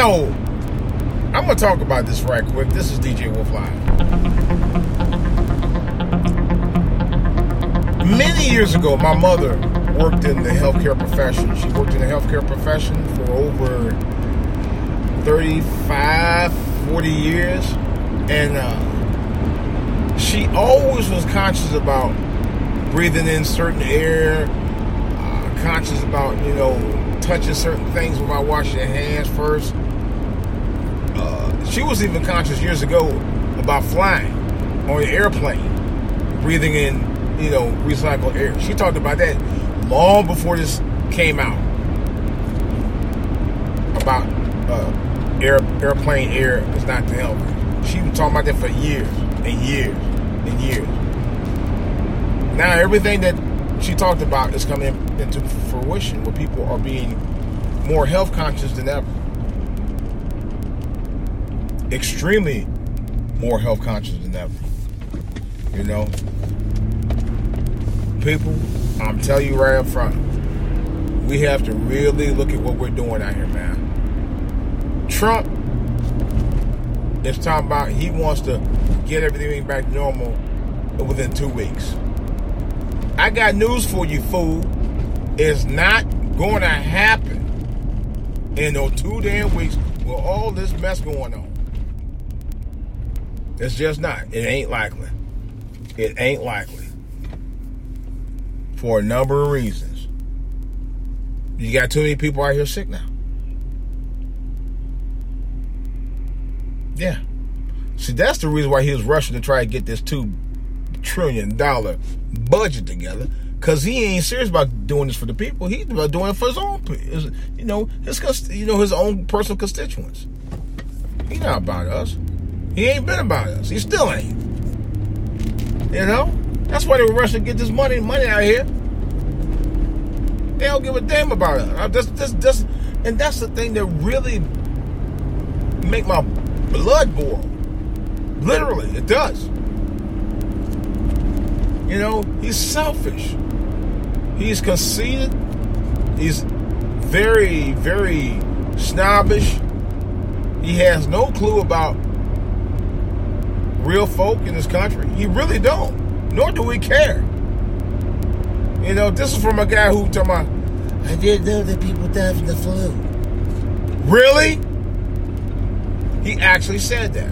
know, I'm gonna talk about this right quick. This is DJ Wolf Live. Many years ago, my mother worked in the healthcare profession. She worked in the healthcare profession for over 35, 40 years. And uh, she always was conscious about breathing in certain air, conscious about, you know, touching certain things without washing your hands first. Uh, she was even conscious years ago about flying on an airplane, breathing in, you know, recycled air. She talked about that long before this came out about uh, air airplane air is not the healthy. She was talking about that for years and years and years. Now everything that she talked about is coming into fruition where people are being more health conscious than ever. Extremely more health conscious than ever. You know? People, I'm telling you right up front, we have to really look at what we're doing out here, man. Trump is talking about he wants to get everything back to normal within two weeks. I got news for you, fool. It's not going to happen in those two damn weeks with all this mess going on. It's just not. It ain't likely. It ain't likely. For a number of reasons. You got too many people out here sick now. Yeah. See, that's the reason why he was rushing to try to get this two trillion dollar budget together. Cause he ain't serious about doing this for the people. He's about doing it for his own, you know, his you know his own personal constituents. He not about us. He ain't been about us. He still ain't. You know, that's why they were rushing to get this money, money out here. They don't give a damn about it. That's, that's, that's, and that's the thing that really make my blood boil. Literally, it does. You know, he's selfish. He's conceited. He's very, very snobbish. He has no clue about real folk in this country. He really don't. Nor do we care. You know, this is from a guy who talking about, I didn't know that people die from the flu. Really? He actually said that.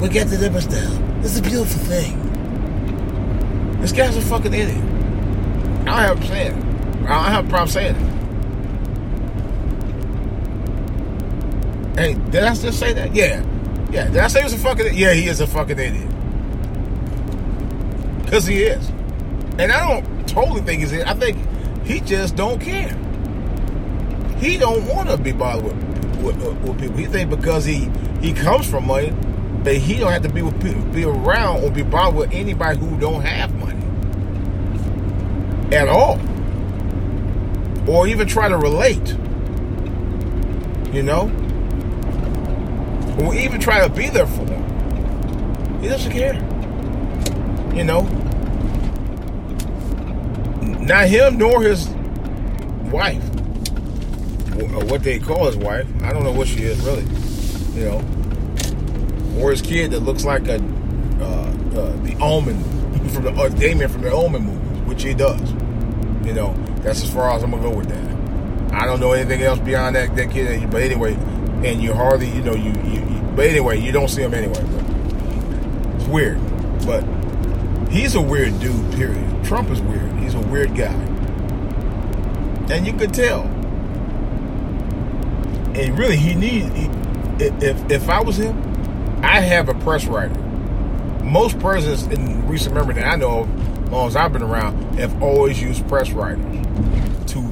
We get the numbers down. It's a beautiful thing. This guy's a fucking idiot. I don't have a it. I don't have a problem saying it. Hey, did I just say that? Yeah. Yeah. Did I say he was a fucking idiot? Yeah, he is a fucking idiot. Because he is. And I don't totally think he's it. I think he just don't care. He don't want to be bothered with, with, with people. He think because he he comes from money, that he don't have to be with be around or be bothered with anybody who don't have money at all, or even try to relate. You know, or even try to be there for him. He doesn't care. You know, not him nor his wife, or uh, what they call his wife. I don't know what she is really. You know, or his kid that looks like a uh, uh, the Omen from the uh, Damien from the Omen movies, which he does. You know, that's as far as I'm gonna go with that. I don't know anything else beyond that that kid. But anyway, and you hardly, you know, you, you, you but anyway, you don't see him anyway. But it's weird, but he's a weird dude. Period. Trump is weird. He's a weird guy, and you could tell. And really, he needs. If if I was him, I'd have a press writer. Most presidents in recent memory that I know of, as long as I've been around, have always used press writers to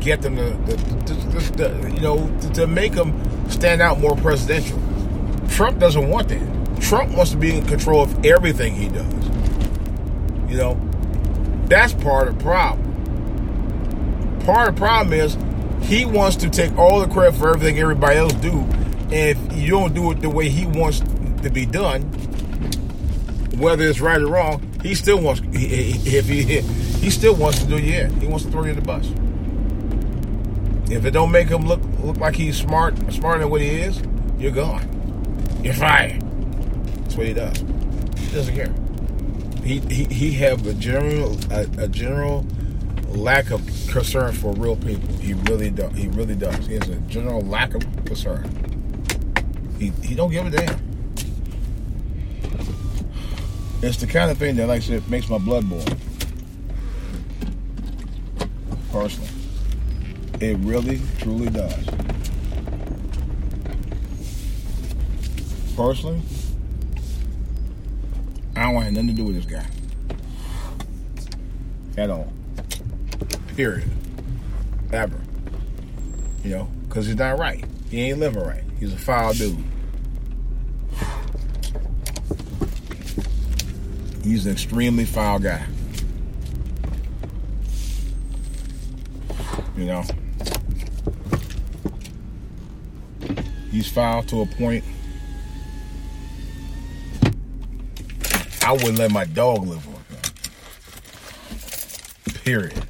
get them to, you know, to, make them stand out more presidential. Trump doesn't want that. Trump wants to be in control of everything he does. You know, that's part of the problem. Part of the problem is he wants to take all the credit for everything everybody else do, if you don't do it the way he wants to be done, whether it's right or wrong, he still wants. If he he still wants to do yeah, he wants to throw you in the bus. If it don't make him look look like he's smart, smarter than what he is, you're gone. You're fired. That's what he does. He doesn't care. He he, he have a general a, a general lack of concern for real people. He really does. He really does. He has a general lack of concern. He he don't give a damn. It's the kind of thing that, like I said, makes my blood boil. Personally, it really, truly does. Personally, I don't want nothing to do with this guy at all. Period. Ever. You know, because he's not right. He ain't living right. He's a foul dude. He's an extremely foul guy. You know, he's foul to a point. I wouldn't let my dog live with him. Period.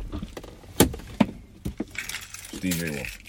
Steve Wolf.